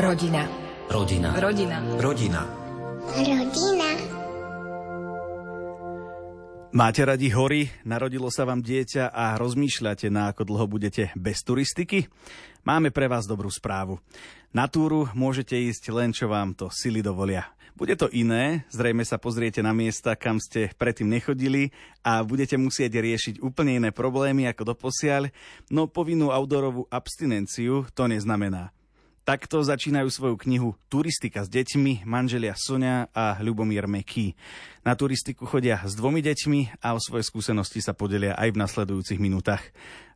Rodina. Rodina. Rodina. Rodina. Rodina. Máte radi hory, narodilo sa vám dieťa a rozmýšľate, na ako dlho budete bez turistiky? Máme pre vás dobrú správu. Na túru môžete ísť len, čo vám to sily dovolia. Bude to iné, zrejme sa pozriete na miesta, kam ste predtým nechodili a budete musieť riešiť úplne iné problémy ako doposiaľ, no povinnú outdoorovú abstinenciu to neznamená. Takto začínajú svoju knihu Turistika s deťmi manželia Sonia a Ľubomír Meký. Na turistiku chodia s dvomi deťmi a o svoje skúsenosti sa podelia aj v nasledujúcich minútach.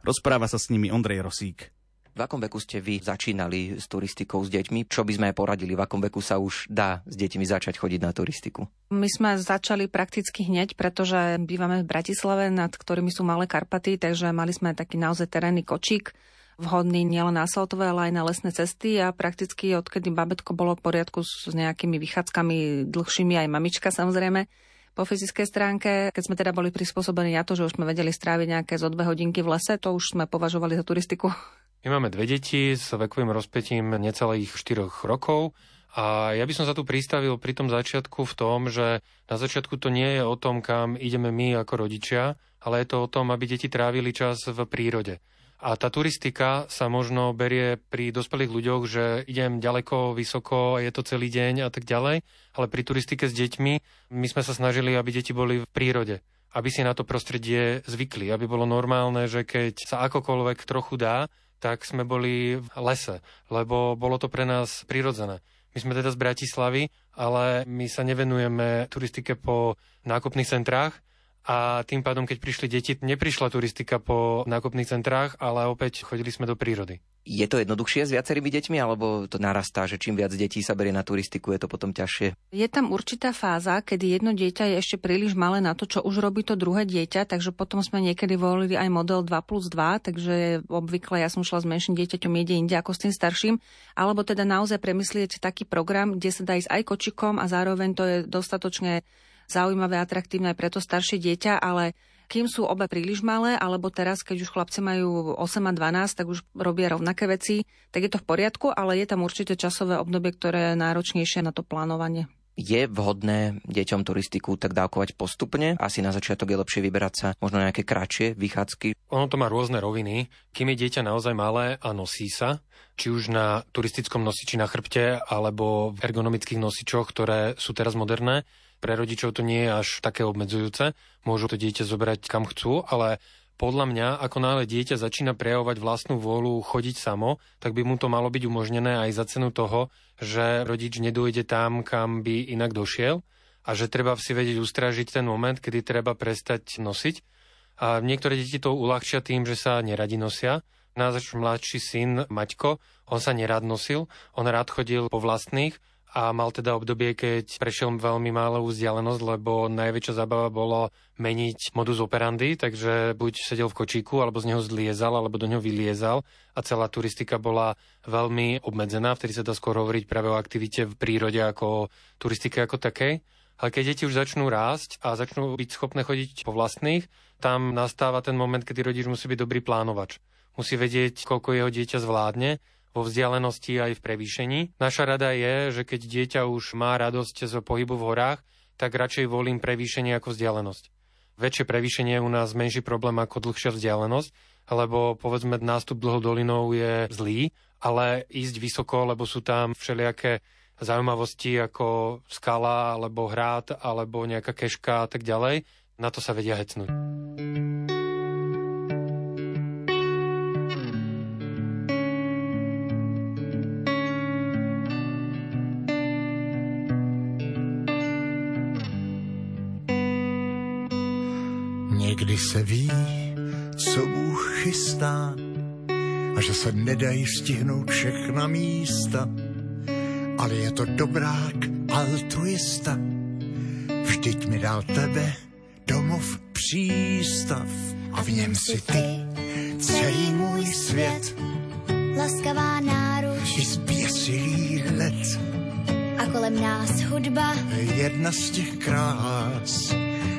Rozpráva sa s nimi Ondrej Rosík. V akom veku ste vy začínali s turistikou s deťmi? Čo by sme aj poradili? V akom veku sa už dá s deťmi začať chodiť na turistiku? My sme začali prakticky hneď, pretože bývame v Bratislave, nad ktorými sú malé Karpaty, takže mali sme taký naozaj terénny kočík vhodný nielen na asfaltové, ale aj na lesné cesty a prakticky odkedy babetko bolo v poriadku s nejakými vychádzkami dlhšími, aj mamička samozrejme, po fyzickej stránke, keď sme teda boli prispôsobení na to, že už sme vedeli stráviť nejaké zo dve hodinky v lese, to už sme považovali za turistiku. My máme dve deti s vekovým rozpetím necelých 4 rokov a ja by som sa tu pristavil pri tom začiatku v tom, že na začiatku to nie je o tom, kam ideme my ako rodičia, ale je to o tom, aby deti trávili čas v prírode. A tá turistika sa možno berie pri dospelých ľuďoch, že idem ďaleko, vysoko, je to celý deň a tak ďalej, ale pri turistike s deťmi my sme sa snažili, aby deti boli v prírode. Aby si na to prostredie zvykli, aby bolo normálne, že keď sa akokoľvek trochu dá, tak sme boli v lese, lebo bolo to pre nás prirodzené. My sme teda z Bratislavy, ale my sa nevenujeme turistike po nákupných centrách, a tým pádom, keď prišli deti, neprišla turistika po nákupných centrách, ale opäť chodili sme do prírody. Je to jednoduchšie s viacerými deťmi, alebo to narastá, že čím viac detí sa berie na turistiku, je to potom ťažšie? Je tam určitá fáza, kedy jedno dieťa je ešte príliš malé na to, čo už robí to druhé dieťa, takže potom sme niekedy volili aj model 2 plus 2, takže obvykle ja som šla s menším dieťaťom jede inde ako s tým starším, alebo teda naozaj premyslieť taký program, kde sa dá ísť aj kočikom a zároveň to je dostatočne zaujímavé, atraktívne aj pre to staršie dieťa, ale kým sú obe príliš malé, alebo teraz, keď už chlapci majú 8 a 12, tak už robia rovnaké veci, tak je to v poriadku, ale je tam určite časové obdobie, ktoré je náročnejšie na to plánovanie. Je vhodné deťom turistiku tak dávkovať postupne? Asi na začiatok je lepšie vyberať sa možno nejaké kratšie vychádzky? Ono to má rôzne roviny. Kým je dieťa naozaj malé a nosí sa, či už na turistickom nosiči na chrbte alebo v ergonomických nosičoch, ktoré sú teraz moderné, pre rodičov to nie je až také obmedzujúce. Môžu to dieťa zobrať kam chcú, ale podľa mňa, ako náhle dieťa začína prejavovať vlastnú vôľu chodiť samo, tak by mu to malo byť umožnené aj za cenu toho, že rodič nedôjde tam, kam by inak došiel a že treba si vedieť ustražiť ten moment, kedy treba prestať nosiť. A niektoré deti to uľahčia tým, že sa neradi nosia. Náš mladší syn Maťko, on sa nerad nosil, on rád chodil po vlastných, a mal teda obdobie, keď prešiel veľmi malú vzdialenosť, lebo najväčšia zábava bolo meniť modus operandi, takže buď sedel v kočíku, alebo z neho zliezal, alebo do neho vyliezal a celá turistika bola veľmi obmedzená, vtedy sa dá skôr hovoriť práve o aktivite v prírode ako o turistike ako takej. Ale keď deti už začnú rásť a začnú byť schopné chodiť po vlastných, tam nastáva ten moment, kedy rodič musí byť dobrý plánovač. Musí vedieť, koľko jeho dieťa zvládne vo vzdialenosti aj v prevýšení. Naša rada je, že keď dieťa už má radosť z pohybu v horách, tak radšej volím prevýšenie ako vzdialenosť. Väčšie prevýšenie je u nás menší problém ako dlhšia vzdialenosť, lebo povedzme nástup dlhou dolinou je zlý, ale ísť vysoko, lebo sú tam všelijaké zaujímavosti ako skala, alebo hrát, alebo nejaká keška a tak ďalej, na to sa vedia hecnúť. Někdy se ví, co Bůh chystá a že se nedají stihnout všechna místa, ale je to dobrák altruista. Vždyť mi dal tebe domov přístav a v něm si ty celý můj svět. Laskavá náruč I zběsilý let, a kolem nás hudba. jedna z těch krás,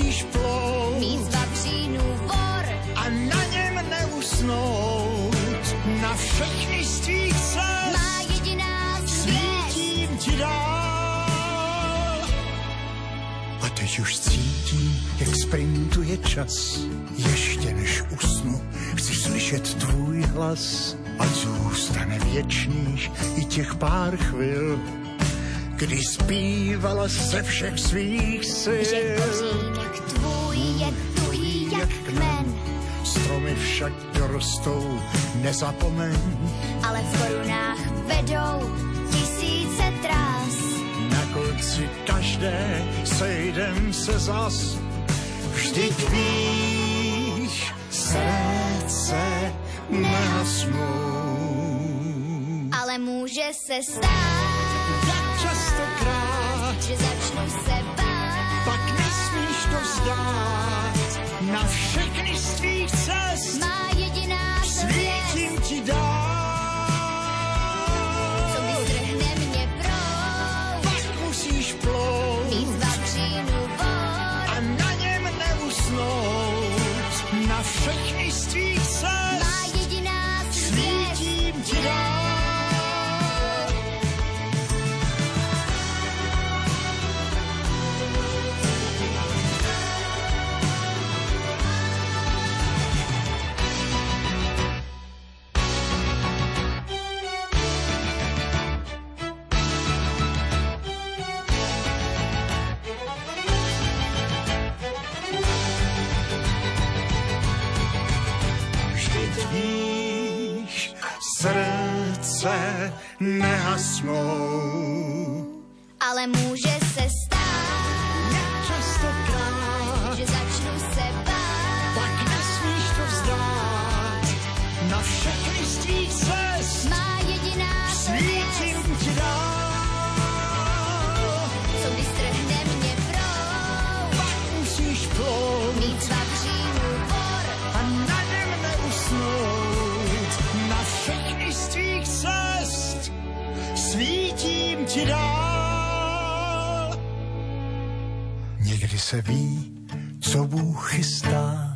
Musíš plout Mít vavřínů vor, a na něm neusnout. Na všechny z tvých cest má jediná svítím ti dál. A teď už cítím, jak sprintuje čas. Ještě než usnu, chci slyšet tvůj hlas. A zůstane věčných i těch pár chvil, kdy zpívala ze všech svých sil. Že tvůj je tuhý jak kmen, Stromy však dorostou, nezapomeň. ale v korunách vedou tisíce trás. Na konci každé sejdem se zas. Vždyť víš, srdce nehasnou. Ale může se stát, Tak častokrát, že začnu se bát. Vzdát. Na všechny z tvých cest Víš, srdce nehasnou. Ale může se ti dál. Někdy se ví, co Bůh chystá.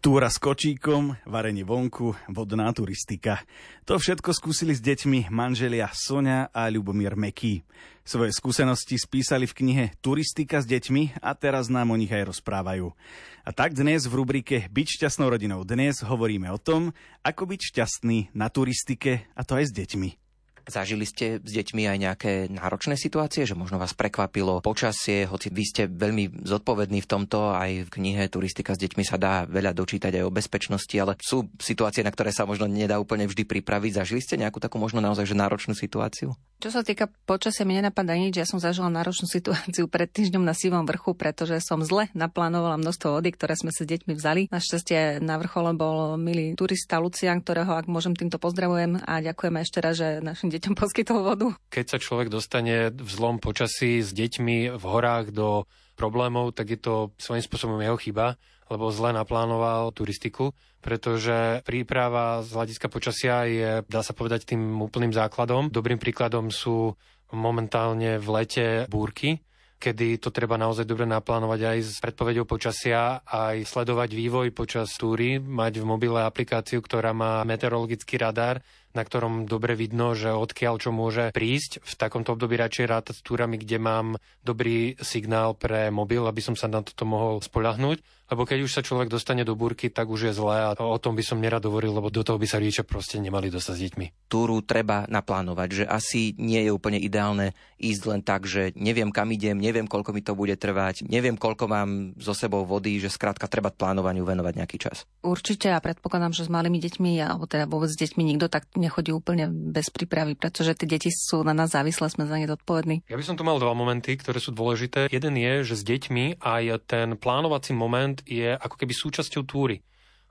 Túra s kočíkom, varenie vonku, vodná turistika. To všetko skúsili s deťmi manželia Sonia a Ľubomír Meký. Svoje skúsenosti spísali v knihe Turistika s deťmi a teraz nám o nich aj rozprávajú. A tak dnes v rubrike Byť šťastnou rodinou dnes hovoríme o tom, ako byť šťastný na turistike a to aj s deťmi. Zažili ste s deťmi aj nejaké náročné situácie, že možno vás prekvapilo počasie, hoci vy ste veľmi zodpovední v tomto, aj v knihe Turistika s deťmi sa dá veľa dočítať aj o bezpečnosti, ale sú situácie, na ktoré sa možno nedá úplne vždy pripraviť. Zažili ste nejakú takú možno naozaj že náročnú situáciu? Čo sa týka počasia, mi nenapadá nič. Ja som zažila náročnú situáciu pred týždňom na Sivom vrchu, pretože som zle naplánovala množstvo vody, ktoré sme sa s deťmi vzali. Našťastie na vrchole bol milý turista Lucian, ktorého, ak môžem, týmto pozdravujem a ďakujeme ešte raz, že našim deťom poskytol vodu. Keď sa človek dostane v zlom počasí s deťmi v horách do problémov, tak je to svojím spôsobom jeho chyba, lebo zle naplánoval turistiku, pretože príprava z hľadiska počasia je, dá sa povedať, tým úplným základom. Dobrým príkladom sú momentálne v lete búrky, kedy to treba naozaj dobre naplánovať aj s predpovedou počasia, aj sledovať vývoj počas túry, mať v mobile aplikáciu, ktorá má meteorologický radar, na ktorom dobre vidno, že odkiaľ čo môže prísť. V takomto období radšej rátať s túrami, kde mám dobrý signál pre mobil, aby som sa na toto mohol spoľahnúť. Lebo keď už sa človek dostane do búrky, tak už je zlé a o tom by som nerad hovoril, lebo do toho by sa rodičia proste nemali dostať s deťmi. Túru treba naplánovať, že asi nie je úplne ideálne ísť len tak, že neviem kam idem, neviem koľko mi to bude trvať, neviem koľko mám so sebou vody, že skrátka treba plánovaniu venovať nejaký čas. Určite a predpokladám, že s malými deťmi, alebo teda vôbec s deťmi nikto tak nechodí úplne bez prípravy, pretože tie deti sú na nás závislé, sme za ne zodpovední. Ja by som tu mal dva momenty, ktoré sú dôležité. Jeden je, že s deťmi aj ten plánovací moment je ako keby súčasťou túry.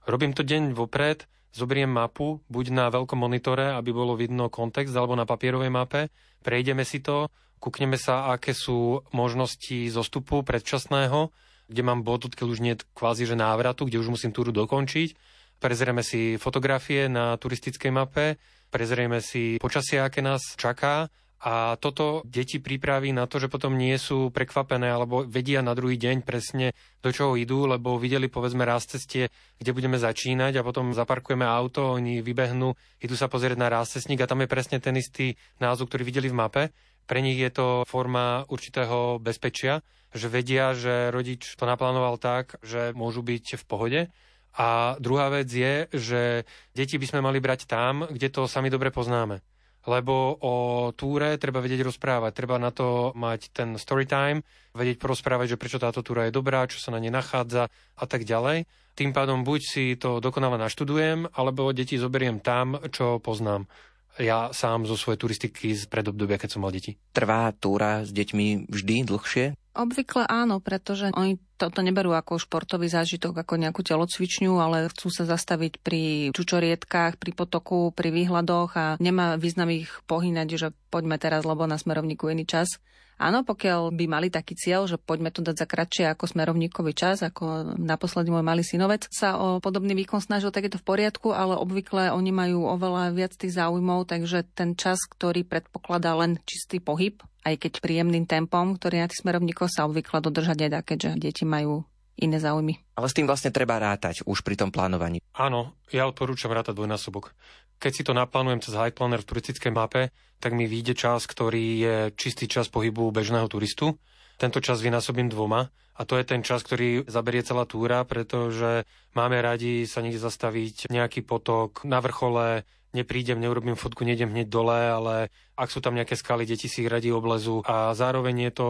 Robím to deň vopred, zoberiem mapu, buď na veľkom monitore, aby bolo vidno kontext, alebo na papierovej mape, prejdeme si to, kúkneme sa, aké sú možnosti zostupu predčasného, kde mám bod, odkiaľ už nie je kvázi že návratu, kde už musím túru dokončiť. Prezrieme si fotografie na turistickej mape, prezrieme si počasie, aké nás čaká a toto deti pripraví na to, že potom nie sú prekvapené alebo vedia na druhý deň presne do čoho idú, lebo videli povedzme raz cestie, kde budeme začínať a potom zaparkujeme auto, oni vybehnú, idú sa pozrieť na raz a tam je presne ten istý názov, ktorý videli v mape. Pre nich je to forma určitého bezpečia, že vedia, že rodič to naplánoval tak, že môžu byť v pohode. A druhá vec je, že deti by sme mali brať tam, kde to sami dobre poznáme lebo o túre treba vedieť rozprávať. Treba na to mať ten story time, vedieť porozprávať, že prečo táto túra je dobrá, čo sa na nej nachádza a tak ďalej. Tým pádom buď si to dokonale naštudujem, alebo deti zoberiem tam, čo poznám ja sám zo svojej turistiky z predobdobia, keď som mal deti. Trvá túra s deťmi vždy dlhšie? Obvykle áno, pretože oni toto neberú ako športový zážitok, ako nejakú telocvičňu, ale chcú sa zastaviť pri čučorietkách, pri potoku, pri výhľadoch a nemá význam ich pohynať, že poďme teraz, lebo na smerovníku iný čas. Áno, pokiaľ by mali taký cieľ, že poďme to dať za kratšie ako smerovníkový čas, ako naposledy môj malý synovec sa o podobný výkon snažil, tak je to v poriadku, ale obvykle oni majú oveľa viac tých záujmov, takže ten čas, ktorý predpokladá len čistý pohyb, aj keď príjemným tempom, ktorý na tých smerovníkoch sa obvykle dodržať nedá, keďže deti majú iné záujmy. Ale s tým vlastne treba rátať už pri tom plánovaní. Áno, ja odporúčam rátať dvojnásobok. Keď si to naplánujem cez Hike Planner v turistickej mape, tak mi vyjde čas, ktorý je čistý čas pohybu bežného turistu. Tento čas vynásobím dvoma a to je ten čas, ktorý zaberie celá túra, pretože máme radi sa niekde zastaviť, nejaký potok na vrchole, neprídem, neurobím fotku, nejdem hneď dole, ale ak sú tam nejaké skaly, deti si ich radi oblezu a zároveň je to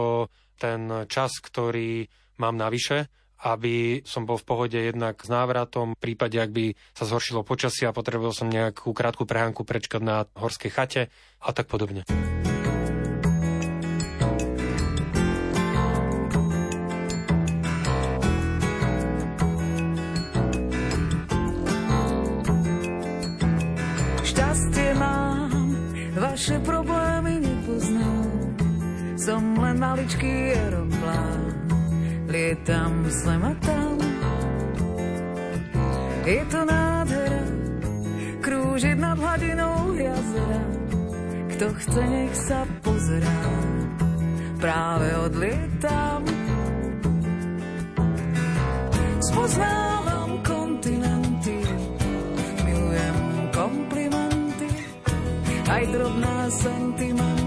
ten čas, ktorý mám navyše aby som bol v pohode jednak s návratom, v prípade, ak by sa zhoršilo počasie a potreboval som nejakú krátku prehánku prečkať na horskej chate a tak podobne. Šťastie mám, vaše problémy nepoznám. Som len maličký aeroplán lietam sem a tam. Je to nádhera, krúžiť nad hladinou jazera. Kto chce, nech sa pozerá, práve odlietam. Spoznávam kontinenty, milujem komplimenty, aj drobná sentimenty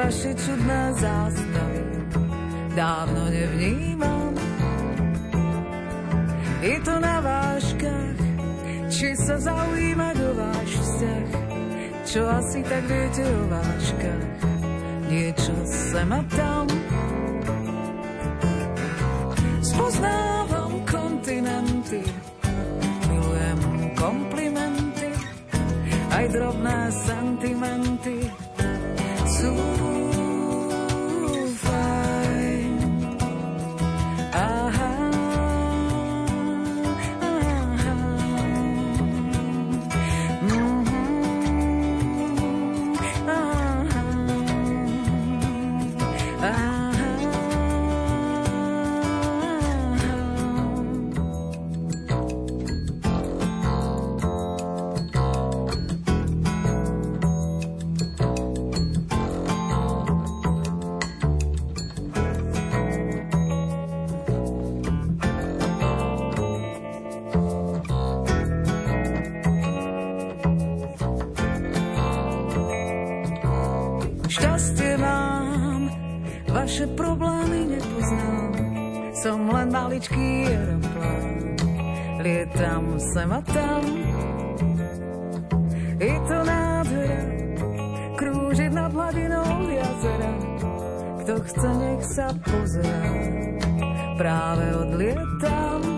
vaše čudné zástavy dávno nevnímam. Je to na váškach, či sa zaujímať o váš vzťah, čo asi tak viete o váškach, niečo sem a tam. Spoznávam kontinenty, milujem komplimenty, aj drobné sentimenty, Maličký aeroplán. Lietam sem a tam, je to nádhera, krúžiť nad hladinou jazera. Kto chce, nech sa pozera, práve odlietam.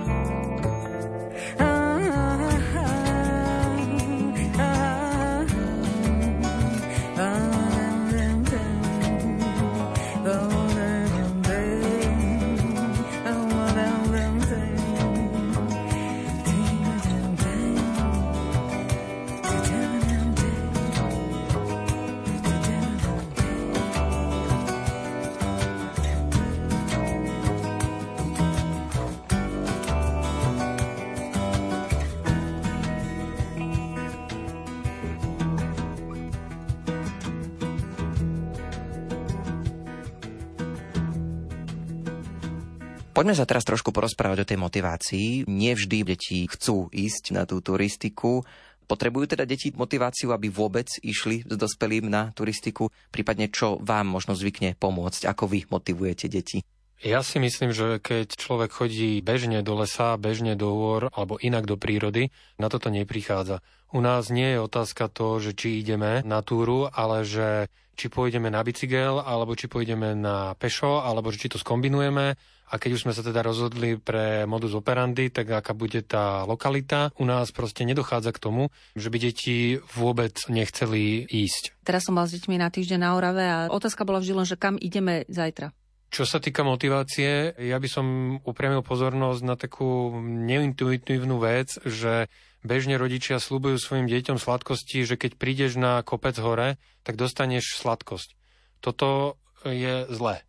Poďme sa teraz trošku porozprávať o tej motivácii. Nie vždy deti chcú ísť na tú turistiku. Potrebujú teda deti motiváciu, aby vôbec išli s dospelým na turistiku? Prípadne čo vám možno zvykne pomôcť? Ako vy motivujete deti? Ja si myslím, že keď človek chodí bežne do lesa, bežne do hôr alebo inak do prírody, na toto neprichádza. U nás nie je otázka to, že či ideme na túru, ale že či pôjdeme na bicykel, alebo či pôjdeme na pešo, alebo či to skombinujeme, a keď už sme sa teda rozhodli pre modus operandi, tak aká bude tá lokalita, u nás proste nedochádza k tomu, že by deti vôbec nechceli ísť. Teraz som mal s deťmi na týždeň na Orave a otázka bola vždy len, že kam ideme zajtra. Čo sa týka motivácie, ja by som upriamil pozornosť na takú neintuitívnu vec, že bežne rodičia slúbujú svojim deťom sladkosti, že keď prídeš na kopec hore, tak dostaneš sladkosť. Toto je zlé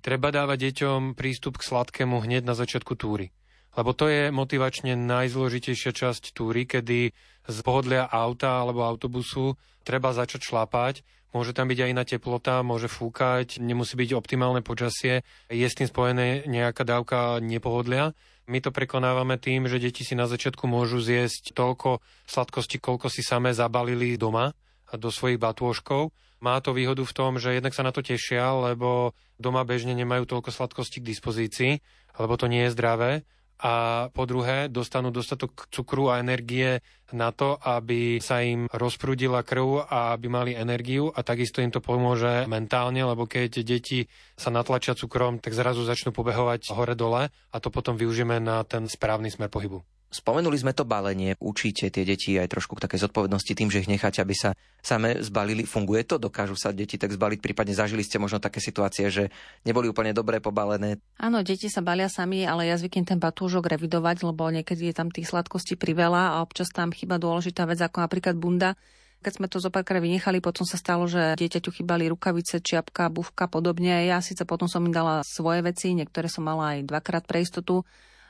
treba dávať deťom prístup k sladkému hneď na začiatku túry. Lebo to je motivačne najzložitejšia časť túry, kedy z pohodlia auta alebo autobusu treba začať šlapať. Môže tam byť aj iná teplota, môže fúkať, nemusí byť optimálne počasie, je s tým spojené nejaká dávka nepohodlia. My to prekonávame tým, že deti si na začiatku môžu zjesť toľko sladkosti, koľko si samé zabalili doma do svojich batôžkov má to výhodu v tom, že jednak sa na to tešia, lebo doma bežne nemajú toľko sladkosti k dispozícii, lebo to nie je zdravé. A po druhé, dostanú dostatok cukru a energie na to, aby sa im rozprúdila krv a aby mali energiu a takisto im to pomôže mentálne, lebo keď deti sa natlačia cukrom, tak zrazu začnú pobehovať hore-dole a to potom využijeme na ten správny smer pohybu. Spomenuli sme to balenie, učíte tie deti aj trošku k takej zodpovednosti tým, že ich necháte, aby sa same zbalili. Funguje to? Dokážu sa deti tak zbaliť? Prípadne zažili ste možno také situácie, že neboli úplne dobre pobalené? Áno, deti sa balia sami, ale ja zvyknem ten batúžok revidovať, lebo niekedy je tam tých sladkostí priveľa a občas tam chyba dôležitá vec, ako napríklad bunda. Keď sme to zopárkrát vynechali, potom sa stalo, že dieťaťu chýbali rukavice, čiapka, bufka, podobne. Ja síce potom som im dala svoje veci, niektoré som mala aj dvakrát pre istotu,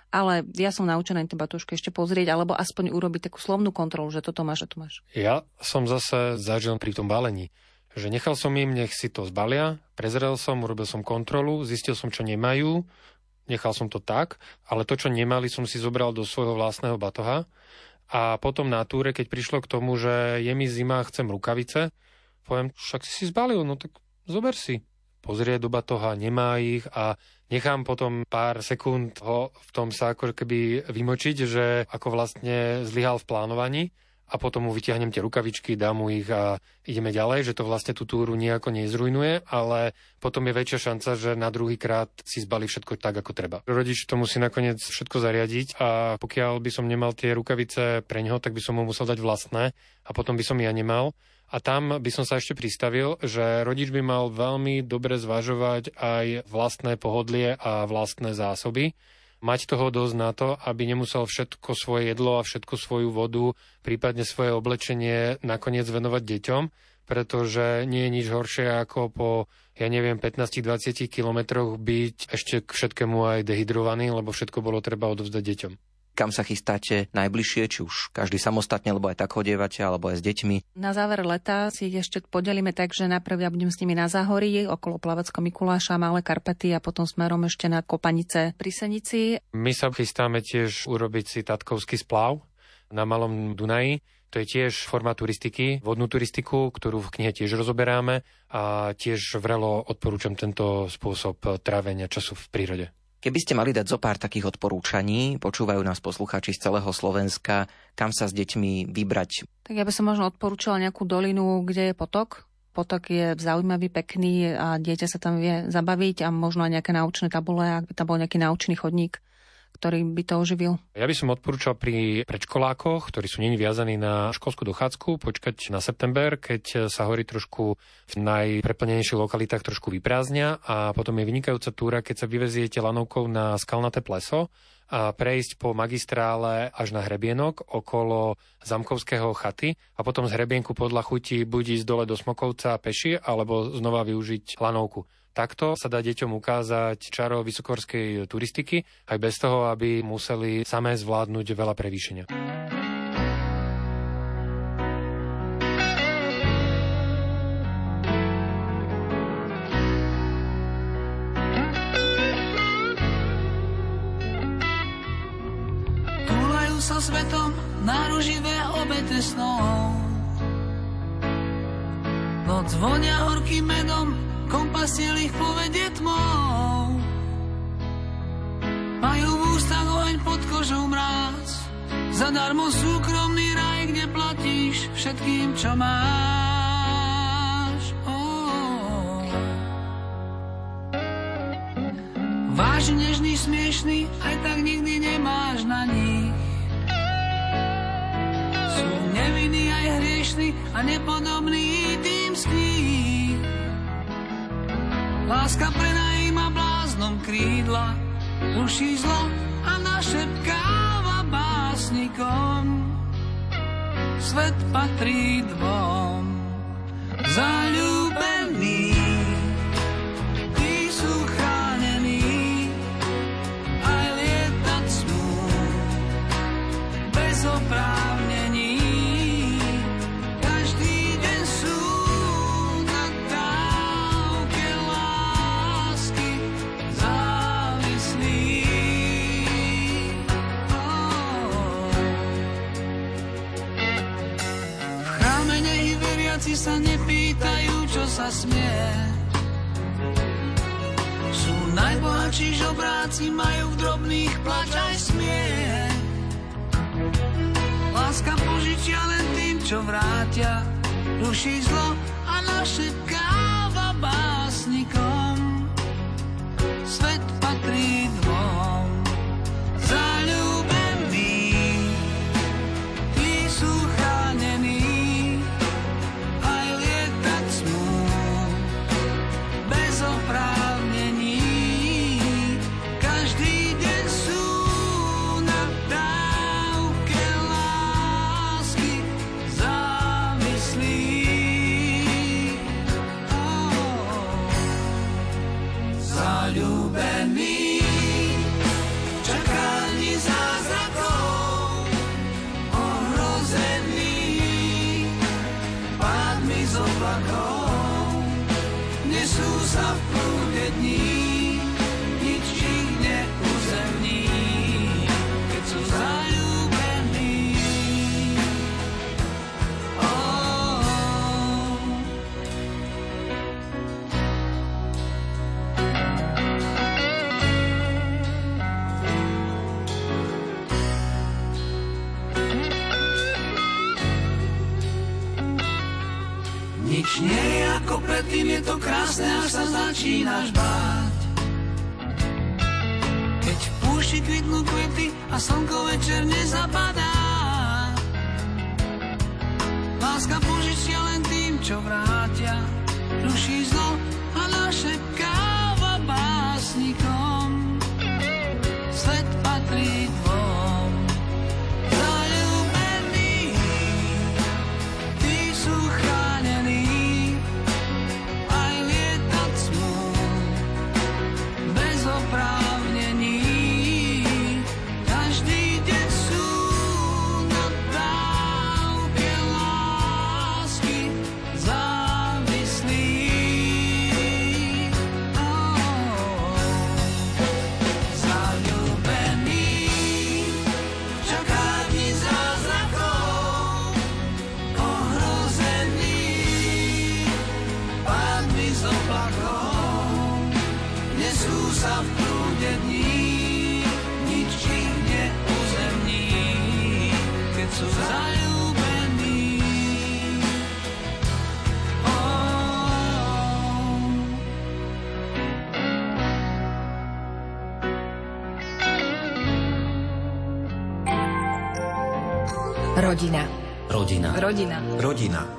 ale ja som naučená im teba trošku ešte pozrieť, alebo aspoň urobiť takú slovnú kontrolu, že toto máš a to máš. Ja som zase zažil pri tom balení, že nechal som im, nech si to zbalia, prezrel som, urobil som kontrolu, zistil som, čo nemajú, nechal som to tak, ale to, čo nemali, som si zobral do svojho vlastného batoha a potom na túre, keď prišlo k tomu, že je mi zima, chcem rukavice, poviem, však si si zbalil, no tak zober si. Pozrie do batoha, nemá ich a nechám potom pár sekúnd ho v tom sa ako keby vymočiť, že ako vlastne zlyhal v plánovaní a potom mu vytiahnem tie rukavičky, dám mu ich a ideme ďalej, že to vlastne tú túru nejako nezrujnuje, ale potom je väčšia šanca, že na druhý krát si zbali všetko tak, ako treba. Rodič to musí nakoniec všetko zariadiť a pokiaľ by som nemal tie rukavice pre ňoho, tak by som mu musel dať vlastné a potom by som ja nemal. A tam by som sa ešte pristavil, že rodič by mal veľmi dobre zvažovať aj vlastné pohodlie a vlastné zásoby. Mať toho dosť na to, aby nemusel všetko svoje jedlo a všetko svoju vodu, prípadne svoje oblečenie nakoniec venovať deťom, pretože nie je nič horšie ako po, ja neviem, 15-20 kilometroch byť ešte k všetkému aj dehydrovaný, lebo všetko bolo treba odovzdať deťom kam sa chystáte najbližšie, či už každý samostatne, alebo aj tak chodievate, alebo aj s deťmi? Na záver leta si ešte podelíme tak, že najprv ja budem s nimi na Záhorí, okolo Plavecko Mikuláša, Malé Karpety a potom smerom ešte na Kopanice pri Senici. My sa chystáme tiež urobiť si tatkovský splav na Malom Dunaji. To je tiež forma turistiky, vodnú turistiku, ktorú v knihe tiež rozoberáme a tiež vrelo odporúčam tento spôsob trávenia času v prírode. Keby ste mali dať zo pár takých odporúčaní, počúvajú nás poslucháči z celého Slovenska, kam sa s deťmi vybrať? Tak ja by som možno odporúčala nejakú dolinu, kde je potok. Potok je zaujímavý, pekný a dieťa sa tam vie zabaviť a možno aj nejaké naučné tabule, ak by tam bol nejaký naučný chodník ktorý by to oživil? Ja by som odporúčal pri predškolákoch, ktorí sú není viazaní na školskú dochádzku, počkať na september, keď sa hory trošku v najpreplnenejších lokalitách trošku vyprázdnia a potom je vynikajúca túra, keď sa vyveziete lanovkou na skalnaté pleso a prejsť po magistrále až na hrebienok okolo Zamkovského chaty a potom z hrebienku podľa chuti buď ísť dole do Smokovca peši alebo znova využiť lanovku. Takto sa dá deťom ukázať čaro vysokorskej turistiky, aj bez toho, aby museli samé zvládnuť veľa prevýšenia. Noc vonia horkým medom kompasiel ich povedie tmou. Majú v ústach oheň pod kožou mráz, zadarmo súkromný raj, kde platíš všetkým, čo máš. Oh. Vážny, nežný, smiešný, aj tak nikdy nemáš na nich. Sú nevinní aj hriešní a nepodobní tým z kníh. Láska prenajíma bláznom krídla, ruší zlo a našepkáva básnikom. Svet patrí dvom, zalúbený. Veriaci sa nepýtajú, čo sa smie. Sú najbohatší žobráci, majú v drobných plač aj smiech. Láska požičia len tým, čo vrátia, ruší zlo a našepkáva básnikom. Svet patrí Nič nie je ako predtým, je to krásne, až sa začínaš báť. Keď v púšti kvitnú kvety a slnko večer nezapadá. Láska požičia len tým, čo vrátia. Ruší zlo a našepkáva básnikom. Rodina. Rodina.